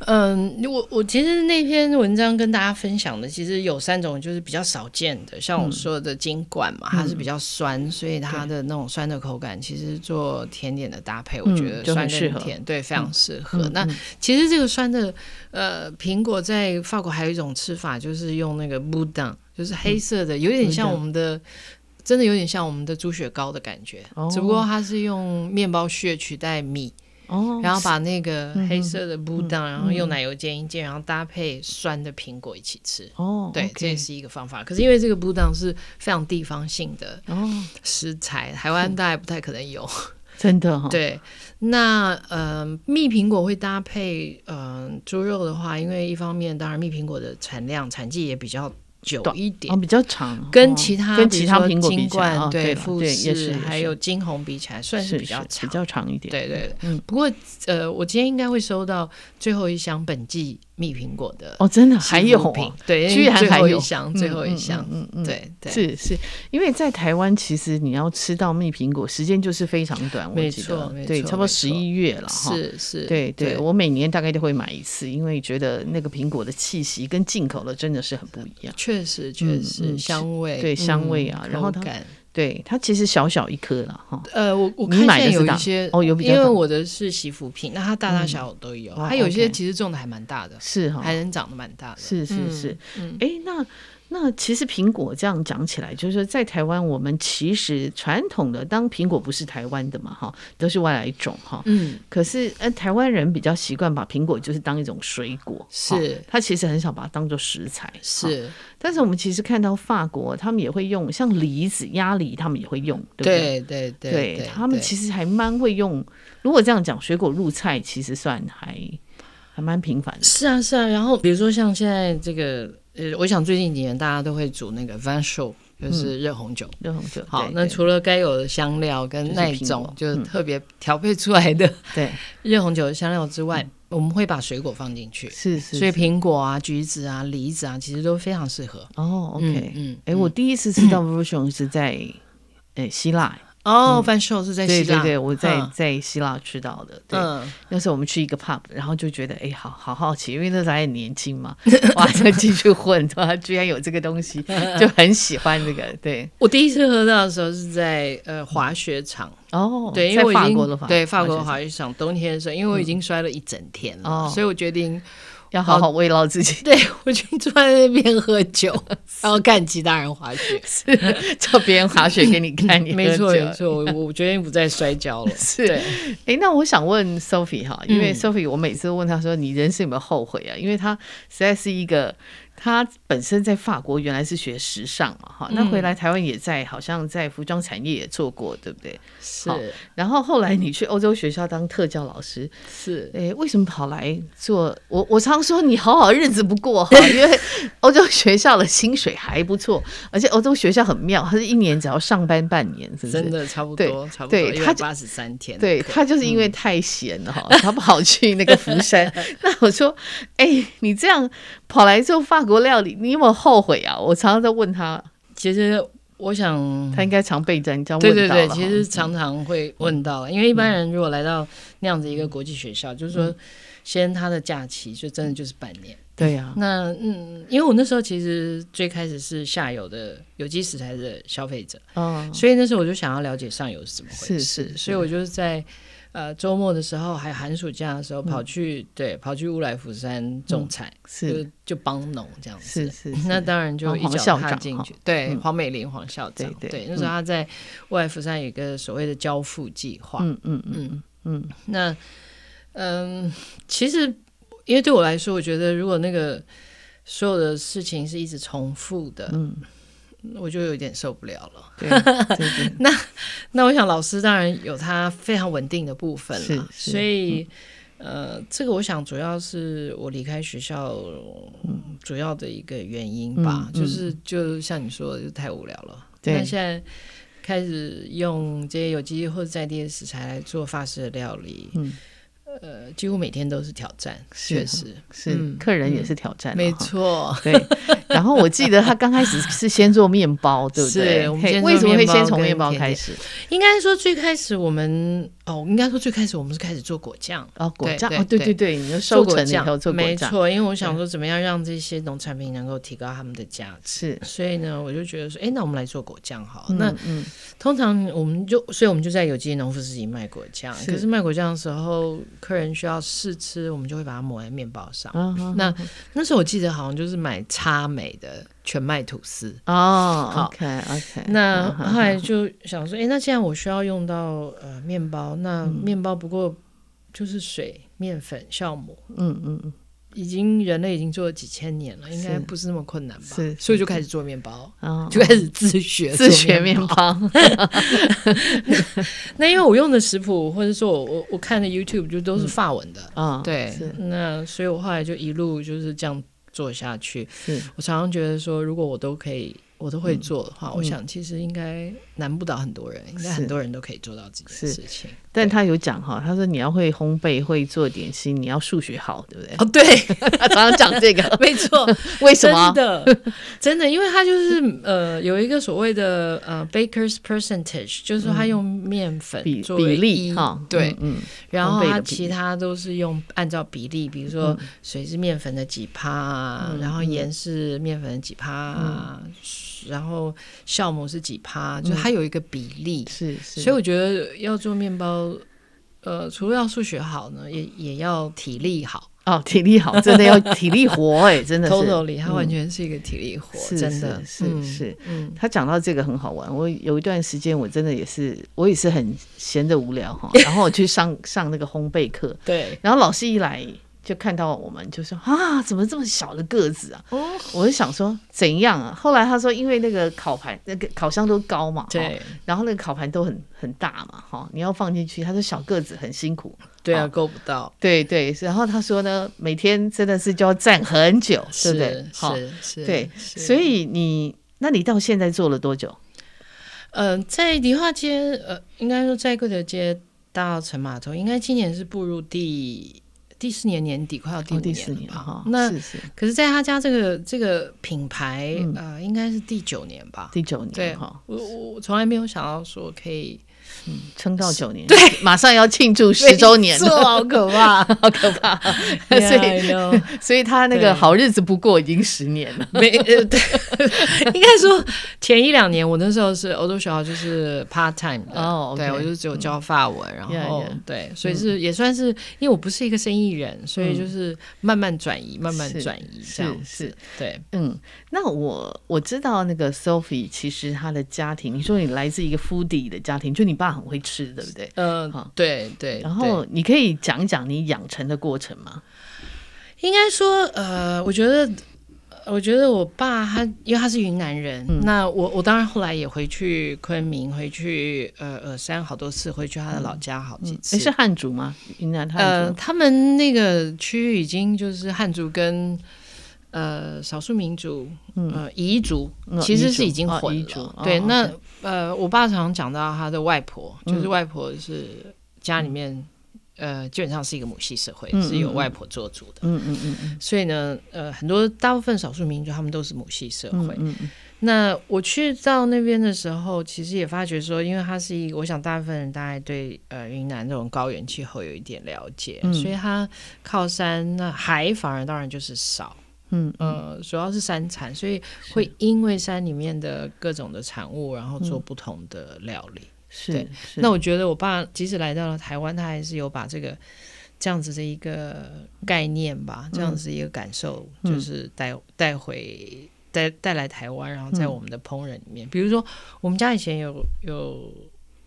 嗯，我我其实那篇文章跟大家分享的，其实有三种，就是比较少见的，像我说的金管嘛，嗯、它是比较酸，所以它的那种酸的口感，其实做甜点的搭配，我觉得酸跟甜，对，非常适合。嗯、那其实这个酸的呃苹果在法国还有一种吃法，就是用那个 boudin，就是黑色的，有点像我们的，真的有点像我们的猪血糕的感觉，哦、只不过它是用面包屑取代米。哦，然后把那个黑色的布当，然后用奶油煎一煎，然后搭配酸的苹果一起吃。哦，对，这也是一个方法。可是因为这个布当是非常地方性的哦食材，台湾大概不太可能有，真的哈。对，那呃蜜苹果会搭配呃猪肉的话，因为一方面当然蜜苹果的产量产季也比较。久一点，哦，比较长，跟其他跟其他苹果比起来，金冠对，富士还有金红比起来，算是比较长，比较长一点。对对，嗯。不过呃，我今天应该会收到最后一箱本季蜜苹果的哦，真的还有品，对，居然还有。一箱，最后一箱，嗯嗯，对对，是是，因为在台湾其实你要吃到蜜苹果时间就是非常短，没错，对，差不多十一月了哈，是是，对对，我每年大概都会买一次，因为觉得那个苹果的气息跟进口的真的是很不一样，确实确实。是香味，对香味啊，然后它，对它其实小小一颗了哈。呃，我我看见有一些哦，有比较，因为我的是洗肤品，那它大大小小都有，它有些其实种的还蛮大的，是哈，还能长得蛮大的，是是是，哎那。那其实苹果这样讲起来，就是说在台湾，我们其实传统的当苹果不是台湾的嘛，哈，都是外来种哈。嗯。可是呃，台湾人比较习惯把苹果就是当一种水果，是。他其实很少把它当做食材，是。但是我们其实看到法国，他们也会用像梨子、鸭梨，他们也会用，对不对？对对对。对他们其实还蛮会用。如果这样讲，水果入菜其实算还还蛮频繁的。是啊是啊。然后比如说像现在这个。呃，我想最近几年大家都会煮那个 chaud，就是热红酒。热红酒。好，那除了该有的香料跟那种就是特别调配出来的对 热红酒的香料之外，我们会把水果放进去。是是。所以苹果啊、橘子啊、梨子啊，其实都非常适合。哦，OK，嗯，哎，我第一次吃到 chaud 是在诶希腊。哦，番薯是在希腊，对对对，我在在希腊吃到的。对，那时候我们去一个 pub，然后就觉得哎，好好好奇，因为那时候还很年轻嘛，哇，就进去混，哇，居然有这个东西，就很喜欢这个。对，我第一次喝到的时候是在呃滑雪场。哦，对，因为我已经对法国滑雪场。冬天的时候，因为我已经摔了一整天了，所以我决定。要好好慰劳自己。对，我就坐在那边喝酒，然后看其他人滑雪，是叫别人滑雪给你看。你没错没错，我我决定不再摔跤了。是，哎，那我想问 Sophie 哈，因为 Sophie 我每次都问她说，你人生有没有后悔啊？因为她实在是一个。他本身在法国原来是学时尚嘛，哈，那回来台湾也在，好像在服装产业也做过，对不对？是。然后后来你去欧洲学校当特教老师，是。诶，为什么跑来做？我我常说你好好日子不过哈，因为欧洲学校的薪水还不错，而且欧洲学校很妙，他是一年只要上班半年，是不是？真的差不多，差不多。对，他八十三天。对，他就是因为太闲了哈，他跑去那个福山。那我说，哎，你这样跑来做法国料理，你有没有后悔啊？我常常在问他。其实我想，他应该常被人家问到。对对对，其实常常会问到，因为一般人如果来到那样子一个国际学校，就是说，先他的假期就真的就是半年。对呀。那嗯，因为我那时候其实最开始是下游的有机食材的消费者，所以那时候我就想要了解上游是怎么回事，是是，所以我就是在。呃周末的时候，还有寒暑假的时候，跑去、嗯、对跑去乌来福山种菜，嗯、是就就帮农这样子。是是，是，那当然就一脚踏进去。对、嗯，黄美玲黄校长，对，那时候他在乌来福山有一个所谓的交付计划。嗯嗯嗯嗯。那嗯，其实因为对我来说，我觉得如果那个所有的事情是一直重复的，嗯。我就有点受不了了。对，对对 那那我想老师当然有他非常稳定的部分了，所以、嗯、呃，这个我想主要是我离开学校主要的一个原因吧，嗯、就是就像你说的，就太无聊了。那现在开始用这些有机或者在地的食材来做法式的料理。嗯呃，几乎每天都是挑战，确实是、嗯、客人也是挑战，没错。对，然后我记得他刚开始是先做面包，对不对？我们先为什么会先从面包开始？应该说最开始我们哦，应该说最开始我们是开始做果酱哦，果酱哦，对对对，你就收成以后做果酱，没错。因为我想说，怎么样让这些农产品能够提高他们的价值？是，所以呢，我就觉得说，哎，那我们来做果酱好。嗯、那嗯，通常我们就，所以我们就在有机农夫自己卖果酱。可是卖果酱的时候。客人需要试吃，我们就会把它抹在面包上。Uh-huh. 那那时候我记得好像就是买差美的全麦吐司哦。Oh, OK OK。那后来就想说，哎、欸，那既然我需要用到呃面包，那面包不过就是水、面粉、酵母。嗯嗯嗯。已经人类已经做了几千年了，应该不是那么困难吧？是，所以就开始做面包，哦，就开始自学自学面包。那，因为我用的食谱，或者说我我我看的 YouTube 就都是法文的，嗯，对，那所以我后来就一路就是这样做下去。我常常觉得说，如果我都可以。我都会做的话，嗯、我想其实应该难不倒很多人，应该很多人都可以做到这件事情。但他有讲哈，他说你要会烘焙，会做点心，你要数学好，对不对？哦，对，他常常讲这个，没错。为什么？真的，真的，因为他就是呃有一个所谓的呃 baker's percentage，就是说他用面粉做比例哈，对，嗯，然后他其他都是用按照比例，比如说水是面粉的几趴然后盐是面粉的几趴然后酵母是几趴，就它有一个比例，是、嗯、是，所以我觉得要做面包，呃，除了要数学好呢，也也要体力好哦，体力好，真的要体力活哎，真的是，totally，它完全是一个体力活，嗯、真的是是，是，嗯，他讲到这个很好玩，我有一段时间我真的也是，我也是很闲着无聊哈，然后我去上上那个烘焙课，对，然后老师一来。就看到我们就说啊，怎么这么小的个子啊？哦，我就想说怎样啊？后来他说，因为那个烤盘那个烤箱都高嘛，对，然后那个烤盘都很很大嘛，哈，你要放进去，他说小个子很辛苦，对啊，够不到，对对。然后他说呢，每天真的是就要站很久，对不对？是是，对，所以你那你到现在做了多久？嗯、呃，在梨花街，呃，应该说在贵德街大稻埕码头，应该今年是步入第。第四年年底快要第五年了吧？哈、哦，那可是在他家这个这个品牌，嗯、呃，应该是第九年吧？第九年，对哈，我我从来没有想到说可以。嗯，撑到九年，对，马上要庆祝十周年了，好可怕，好可怕。所以，所以他那个好日子不过已经十年了。没，对，应该说前一两年，我那时候是欧洲学校，就是 part time 的。哦，oh, okay, 对我就只有教法文，嗯、然后 yeah, yeah, 对，所以是也算是，因为我不是一个生意人，所以就是慢慢转移，慢慢转移这样子。是，对，嗯，那我我知道那个 Sophie，其实她的家庭，你说你来自一个 foodie 的家庭，就你爸。很会吃，对不对？嗯，好，对对。然后你可以讲一讲你养成的过程吗？应该说，呃，我觉得，我觉得我爸他，因为他是云南人，嗯、那我我当然后来也回去昆明，回去呃呃山好多次，回去他的老家好几次。你、嗯嗯、是汉族吗？云南汉族？呃，他们那个区域已经就是汉族跟。呃，少数民族，呃，彝族、嗯、其实是已经混了。哦、对，哦、那、呃，我爸常常讲到他的外婆，就是外婆是家里面，嗯、呃，基本上是一个母系社会，嗯、是由外婆做主的。嗯嗯嗯嗯。所以呢，呃，很多大部分少数民族他们都是母系社会。嗯嗯。那我去到那边的时候，其实也发觉说，因为它是一个，我想大部分人大概对呃云南这种高原气候有一点了解，嗯、所以它靠山，那海反而当然就是少。嗯呃，主要是山产，所以会因为山里面的各种的产物，然后做不同的料理。是，对。那我觉得我爸即使来到了台湾，他还是有把这个这样子的一个概念吧，这样子一个感受，嗯、就是带带回带带来台湾，然后在我们的烹饪里面，嗯、比如说我们家以前有有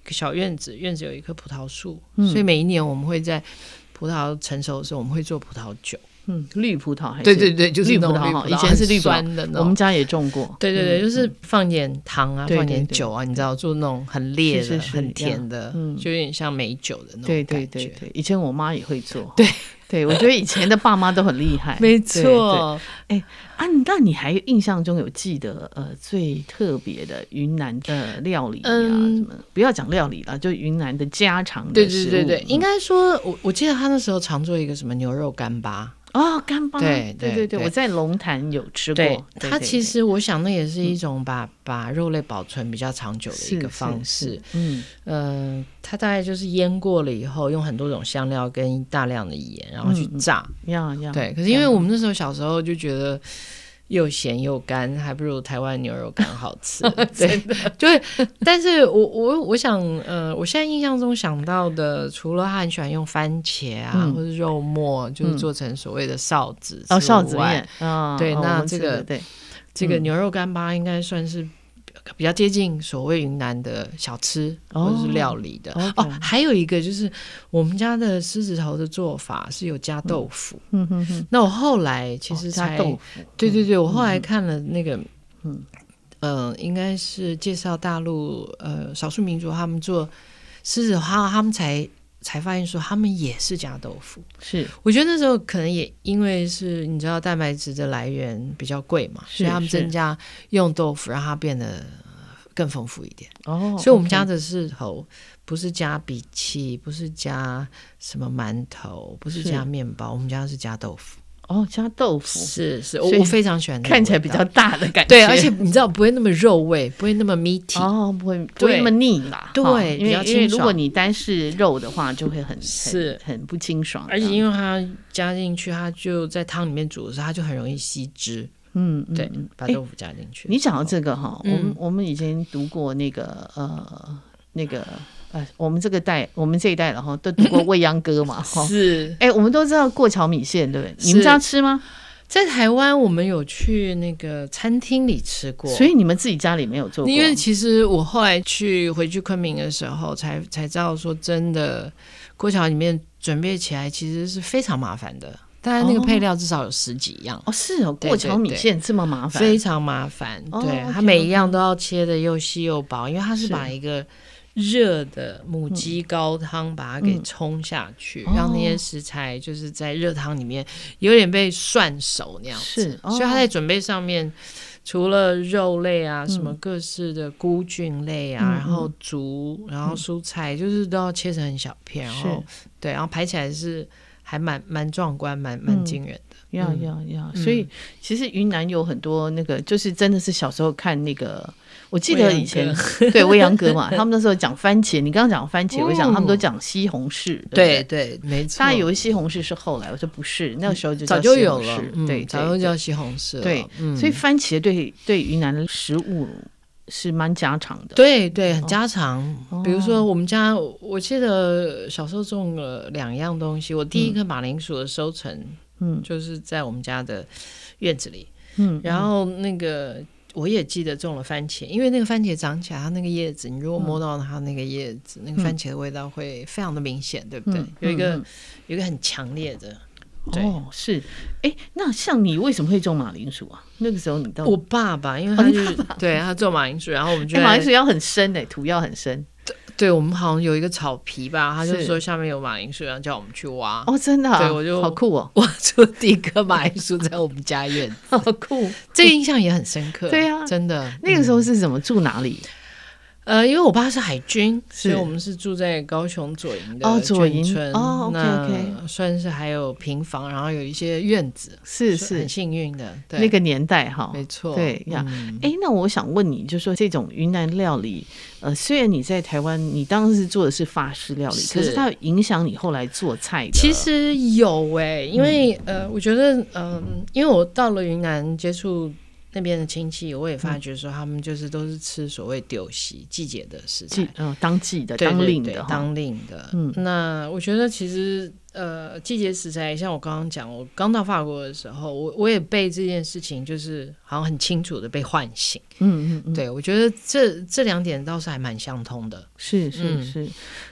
个小院子，院子有一棵葡萄树，嗯、所以每一年我们会在葡萄成熟的时候，我们会做葡萄酒。嗯，绿葡萄还是对对对，就是绿葡萄哈，以前是绿酸的，我们家也种过。对对对，就是放点糖啊，放点酒啊，你知道，做那种很烈的、很甜的，就有点像美酒的那种感觉。对对对，以前我妈也会做。对对，我觉得以前的爸妈都很厉害。没错。哎啊，那你还印象中有记得呃最特别的云南的料理啊？什么？不要讲料理了，就云南的家常。对对对对，应该说，我我记得他那时候常做一个什么牛肉干巴。哦，干巴，对对对对，我在龙潭有吃过。它其实我想那也是一种把把肉类保存比较长久的一个方式。嗯嗯，它大概就是腌过了以后，用很多种香料跟大量的盐，然后去炸。要要。对，可是因为我们那时候小时候就觉得。又咸又干，还不如台湾牛肉干好吃。对，就是，但是我我我想，呃，我现在印象中想到的，除了他很喜欢用番茄啊，嗯、或者肉末，就是做成所谓的臊子哦，臊子面。哦、对，那这个对，这个牛肉干巴应该算是。比较接近所谓云南的小吃或者是料理的哦，哦，还有一个就是我们家的狮子头的做法是有加豆腐。嗯哼哼。那我后来其实才、哦、加豆腐，对对对，我后来看了那个，嗯嗯、呃，应该是介绍大陆呃少数民族他们做狮子他，他们才。才发现说他们也是加豆腐，是我觉得那时候可能也因为是你知道蛋白质的来源比较贵嘛，所以他们增加用豆腐让它变得更丰富一点。哦，所以我们家的是头不是加比奇，不是加什么馒头，不是加面包，是我们家是加豆腐。哦，加豆腐是是，我非常喜欢，看起来比较大的感觉。对，而且你知道不会那么肉味，不会那么 meaty，哦，不会不会那么腻啦。对，因为因为如果你单是肉的话，就会很是很不清爽。而且因为它加进去，它就在汤里面煮的时候，它就很容易吸汁。嗯，对，把豆腐加进去。你讲到这个哈，我们我们以前读过那个呃那个。呃，我们这个代，我们这一代然后都读过未央歌嘛 哈，是，哎，我们都知道过桥米线，对不对？你们家吃吗？在台湾，我们有去那个餐厅里吃过，所以你们自己家里没有做过。因为其实我后来去回去昆明的时候，才才知道说，真的过桥里面准备起来其实是非常麻烦的。大概，那个配料至少有十几样哦，是哦，过桥米线这么麻烦，非常麻烦。对，它每一样都要切的又细又薄，因为它是把一个。热的母鸡高汤把它给冲下去，嗯、让那些食材就是在热汤里面有点被涮熟那样子。是，哦、所以他在准备上面，除了肉类啊，嗯、什么各式的菇菌类啊，嗯、然后竹，然后蔬菜，就是都要切成很小片，然后对，然后排起来是还蛮蛮壮观，蛮蛮惊人的。嗯、要要要，所以其实云南有很多那个，就是真的是小时候看那个。我记得以前 对未央哥嘛，他们那时候讲番茄，你刚刚讲番茄，我想他们都讲西红柿，对对，没错。大家以为西红柿是后来，我说不是，那个时候就早就有了，对，早就叫西红柿。对，所以番茄对对云南的食物是蛮家常的，对对，很家常。比如说我们家，我记得小时候种了两样东西，我第一颗马铃薯的收成，嗯，就是在我们家的院子里，嗯，然后那个。我也记得种了番茄，因为那个番茄长起来，它那个叶子，你如果摸到它那个叶子，嗯、那个番茄的味道会非常的明显，嗯、对不对？嗯、有一个、嗯、有一个很强烈的。哦，是。哎，那像你为什么会种马铃薯啊？那个时候你到我爸爸，因为他就、哦、对他种马铃薯，然后我们就马铃薯要很深诶，土要很深。对，我们好像有一个草皮吧，他就说下面有马铃薯，然后叫我们去挖。哦，真的？对，我就好酷哦，挖出第一颗马铃薯在我们家院，好酷，这个印象也很深刻。对啊，真的。那个时候是怎么住哪里？呃，因为我爸是海军，所以我们是住在高雄左营的左营村。哦，那 OK，算是还有平房，然后有一些院子，是是很幸运的。那个年代哈，没错。对呀，哎，那我想问你，就说这种云南料理，呃，虽然你在台湾，你当时做的是法式料理，可是它影响你后来做菜的？其实有哎，因为呃，我觉得嗯，因为我到了云南接触。那边的亲戚，我也发觉说他们就是都是吃所谓丢席季节的食材，嗯，当季的、当令的、当令的。嗯，那我觉得其实。呃，季节食材，像我刚刚讲，我刚到法国的时候，我我也被这件事情就是好像很清楚的被唤醒。嗯嗯嗯，对，我觉得这这两点倒是还蛮相通的。是是是。嗯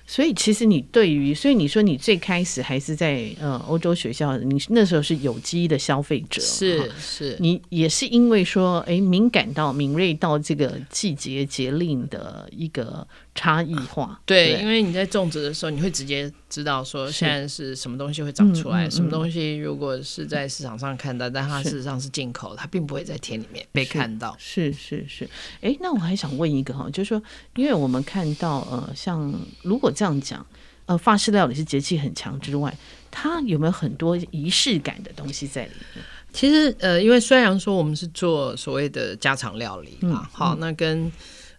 所以其实你对于，所以你说你最开始还是在呃欧洲学校，你那时候是有机的消费者，是是，你也是因为说，哎，敏感到敏锐到这个季节节令的一个差异化。对，对。因为你在种植的时候，你会直接知道说现在是什么东西会长出来，什么东西如果是在市场上看到，但它事实上是进口，它并不会在田里面被看到。是是是，哎，那我还想问一个哈，就是说，因为我们看到呃，像如果这样讲，呃，法式料理是节气很强之外，它有没有很多仪式感的东西在里面？其实，呃，因为虽然说我们是做所谓的家常料理嘛，嗯、好，那跟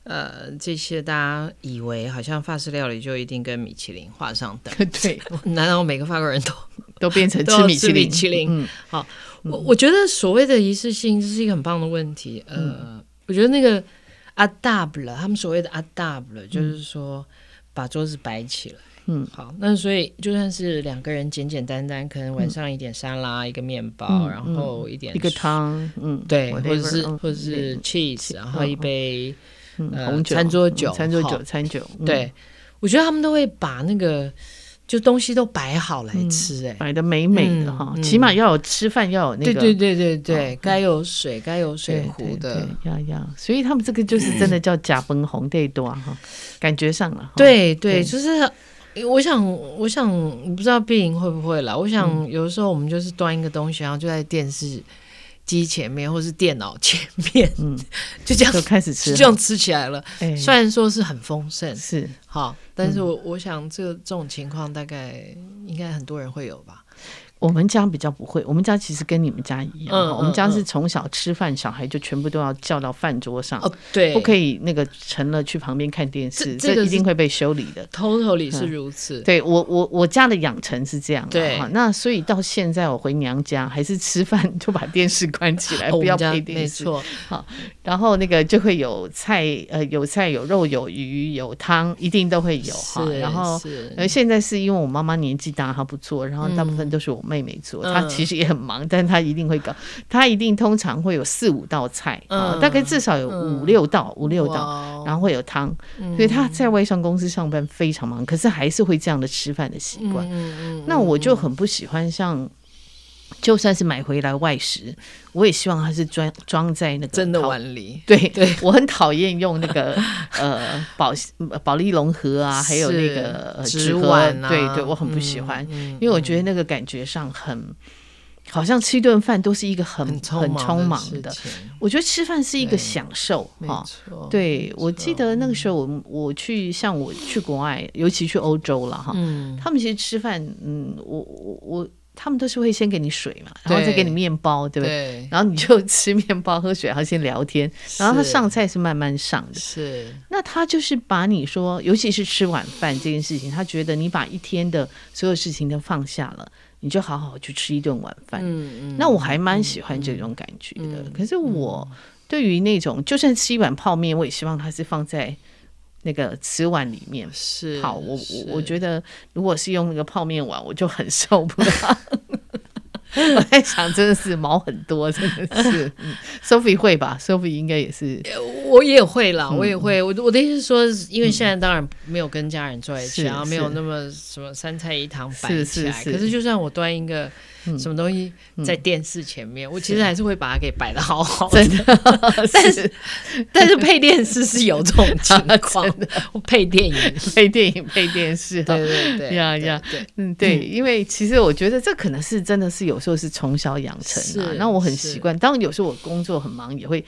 呃这些大家以为好像法式料理就一定跟米其林画上等，对，难道每个法国人都 都变成吃米其林？米其林，嗯，好，嗯、我我觉得所谓的仪式性这是一个很棒的问题。呃，嗯、我觉得那个 adapte 他们所谓的 adapte 就是说。把桌子摆起来，嗯，好，那所以就算是两个人简简单单，可能晚上一点沙拉，嗯、一个面包，嗯、然后一点一个汤，嗯，对，或者是或者是 cheese，然后一杯红酒，餐桌酒，餐桌酒，餐酒，对，我觉得他们都会把那个。就东西都摆好来吃，哎，摆的美美的哈，起码要有吃饭要有那个，对对对对对，该有水该有水壶的，要要，所以他们这个就是真的叫假崩红对多哈，感觉上了，对对，就是我想我想不知道碧莹会不会来，我想有的时候我们就是端一个东西，然后就在电视机前面或是电脑前面，嗯，就这样就开始吃，就这样吃起来了。虽然说是很丰盛，是好，但是我我想这这种情况大概应该很多人会有吧。我们家比较不会，我们家其实跟你们家一样，我们家是从小吃饭，小孩就全部都要叫到饭桌上，对，不可以那个成了去旁边看电视，这一定会被修理的。Totally 是如此。对我我我家的养成是这样，对，那所以到现在我回娘家还是吃饭就把电视关起来，不要配电视。没错，好，然后那个就会有菜，呃，有菜有肉有鱼有汤，一定都会有哈。然后呃现在是因为我妈妈年纪大，她不做，然后大部分都是我。妹妹妹做，她其实也很忙，嗯、但她一定会搞，她一定通常会有四五道菜，嗯。呃、大概至少有五六道，嗯、五六道，然后会有汤，所以她在外商公司上班非常忙，可是还是会这样的吃饭的习惯。嗯、那我就很不喜欢，像就算是买回来外食，我也希望它是装装在那个真的碗里。对 对，我很讨厌用那个 呃保保利龙盒啊，还有那个纸碗啊，对对，我很不喜欢，因为我觉得那个感觉上很好像吃一顿饭都是一个很很匆忙的。我觉得吃饭是一个享受哈。对，我记得那个时候我我去像我去国外，尤其去欧洲了哈，他们其实吃饭，嗯，我我我。他们都是会先给你水嘛，然后再给你面包，对不对？然后你就吃面包喝水，然后先聊天，然后他上菜是慢慢上的。是，那他就是把你说，尤其是吃晚饭这件事情，他觉得你把一天的所有事情都放下了，你就好好去吃一顿晚饭。嗯嗯。那我还蛮喜欢这种感觉的。可是我对于那种，就算吃一碗泡面，我也希望它是放在。那个瓷碗里面是好，我我我觉得如果是用那个泡面碗，我就很受不了。我在想，真的是毛很多，真的是。嗯，Sophie 会吧？Sophie 应该也是。我也会啦，我也会。我我的意思是说，因为现在当然没有跟家人坐在一起，然后没有那么什么三菜一汤摆起来。可是就算我端一个。什么东西在电视前面，我其实还是会把它给摆的好好的。真的，但是但是配电视是有这种情况 的。我配电影，配电影，配电视。对对对，呀呀，嗯，对，因为其实我觉得这可能是真的是有时候是从小养成的。那我很习惯，当然有时候我工作很忙也会。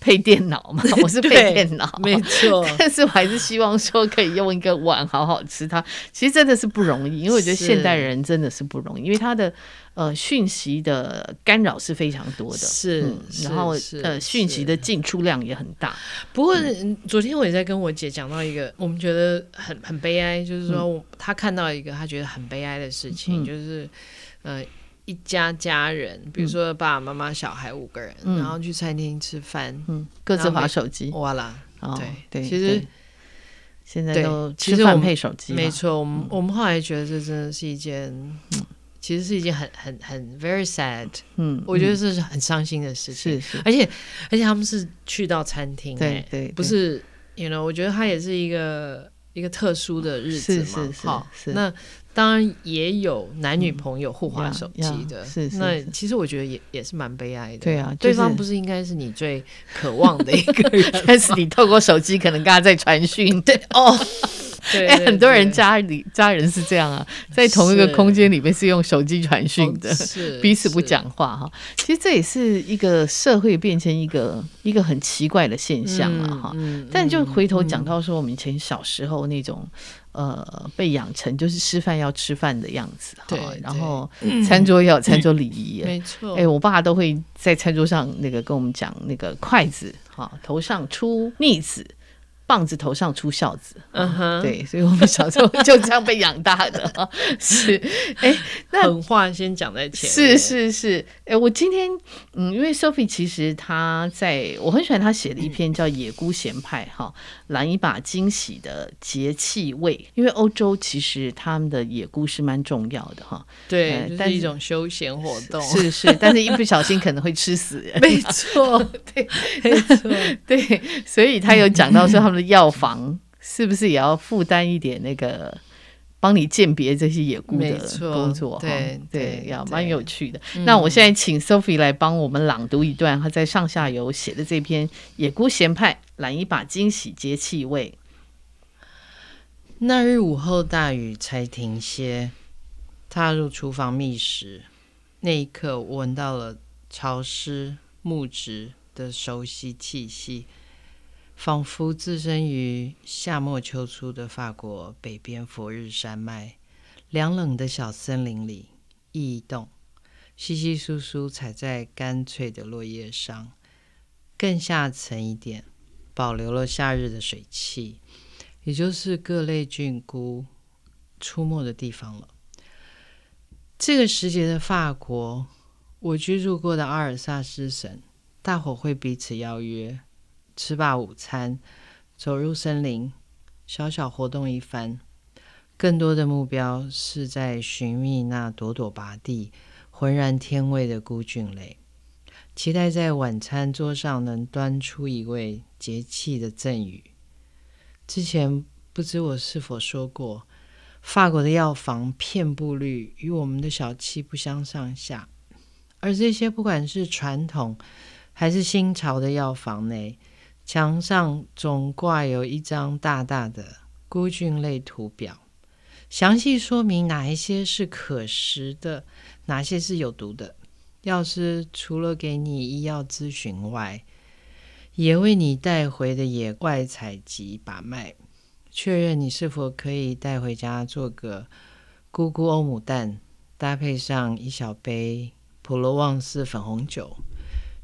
配电脑嘛，我是配电脑，没错。但是我还是希望说可以用一个碗好好吃它。其实真的是不容易，因为我觉得现代人真的是不容易，因为他的呃讯息的干扰是非常多的，是，嗯、然后呃讯息的进出量也很大。不过、嗯、昨天我也在跟我姐讲到一个，我们觉得很很悲哀，就是说他看到一个她觉得很悲哀的事情，嗯、就是呃。一家家人，比如说爸爸妈妈、小孩五个人，嗯、然后去餐厅吃饭，嗯，各自玩手机，哇啦，哦、对对，其实现在都其实吃饭配手机，没错，我们、嗯、我们后来觉得这真的是一件，嗯、其实是一件很很很 very sad，嗯，我觉得这是很伤心的事情，是是，而且而且他们是去到餐厅、欸，对对，对，不是，you know，我觉得它也是一个一个特殊的日子嘛，好，那。当然也有男女朋友互换手机的，嗯、是，是，是那其实我觉得也也是蛮悲哀的。对啊，对方不是应该是你最渴望的一个人，但是你透过手机可能跟他在传讯。对哦，对，很多人家里家人是这样啊，在同一个空间里面是用手机传讯的，是彼此不讲话哈。其实这也是一个社会变成一个一个很奇怪的现象了哈、嗯嗯。但就回头讲到说，我们以前小时候那种。呃，被养成就是吃饭要吃饭的样子，对，然后餐桌要有餐桌礼仪，没错。哎，我爸都会在餐桌上那个跟我们讲，那个筷子哈，头上出逆子。棒子头上出孝子，嗯哼，对，所以我们小时候就这样被养大的，是，哎、欸，那狠话先讲在前，是是是，哎、欸，我今天，嗯，因为 Sophie 其实她在我很喜欢她写的一篇叫《野菇咸派》哈，揽一把惊喜的节气味，因为欧洲其实他们的野菇是蛮重要的哈，对，但、呃、是一种休闲活动，是是，但是一不小心可能会吃死人，没错，对，没错，对，所以他有讲到说他们。药房是不是也要负担一点那个帮你鉴别这些野菇的工作？对对，要蛮有趣的。那我现在请 Sophie 来帮我们朗读一段她在上下游写的这篇《野菇咸派》，揽一把惊喜节气味。那日午后大雨才停歇，踏入厨房觅食，那一刻我闻到了潮湿木质的熟悉气息。仿佛置身于夏末秋初的法国北边佛日山脉，凉冷的小森林里，一动，稀稀疏疏踩在干脆的落叶上，更下层一点，保留了夏日的水汽，也就是各类菌菇出没的地方了。这个时节的法国，我居住过的阿尔萨斯省，大伙会彼此邀约。吃罢午餐，走入森林，小小活动一番。更多的目标是在寻觅那朵朵拔地、浑然天味的孤菌类，期待在晚餐桌上能端出一位节气的赠予。之前不知我是否说过，法国的药房遍布率与我们的小气不相上下，而这些不管是传统还是新潮的药房内。墙上总挂有一张大大的菇菌类图表，详细说明哪一些是可食的，哪些是有毒的。药师除了给你医药咨询外，也为你带回的野外采集把脉，确认你是否可以带回家做个菇菇欧姆蛋，搭配上一小杯普罗旺斯粉红酒。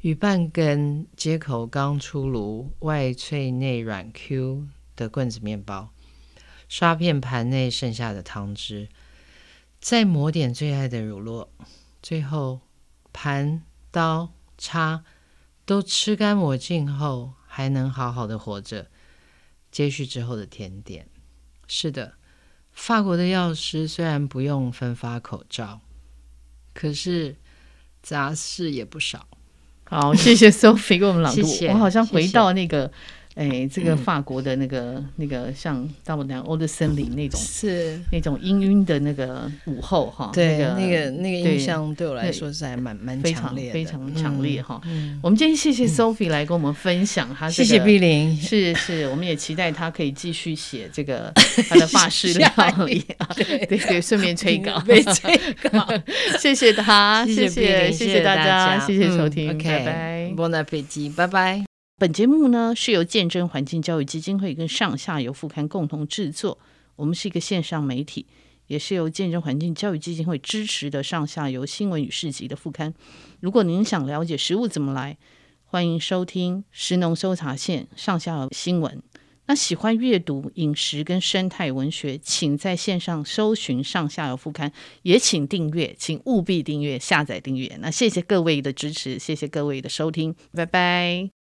与半根接口刚出炉、外脆内软 Q 的棍子面包，刷片盘内剩下的汤汁，再抹点最爱的乳酪，最后盘刀叉都吃干抹净后，还能好好的活着。接续之后的甜点，是的，法国的药师虽然不用分发口罩，可是杂事也不少。好，谢谢 Sophie 给我们朗读。谢谢，我好像回到那个。哎，这个法国的那个、嗯、那个像大不列欧的森林那种，是。那种氤氲的那个午后哈。对，那个、那个、那个印象对我来说是还蛮蛮强烈的，非常非常强烈哈、嗯。我们今天谢谢 Sophie 来跟我们分享她、这个，谢谢碧玲，是是，我们也期待她可以继续写这个她的法式料理啊，对。对对，顺便催稿，被催稿，谢谢她，谢谢谢谢，谢谢大家，谢谢收听，嗯、拜拜，Bon appétit，拜拜。本节目呢是由见证环境教育基金会跟上下游副刊共同制作。我们是一个线上媒体，也是由见证环境教育基金会支持的上下游新闻与市集的副刊。如果您想了解食物怎么来，欢迎收听食农搜查线上下游新闻。那喜欢阅读饮食跟生态文学，请在线上搜寻《上下游副刊》，也请订阅，请务必订阅、下载订阅。那谢谢各位的支持，谢谢各位的收听，拜拜。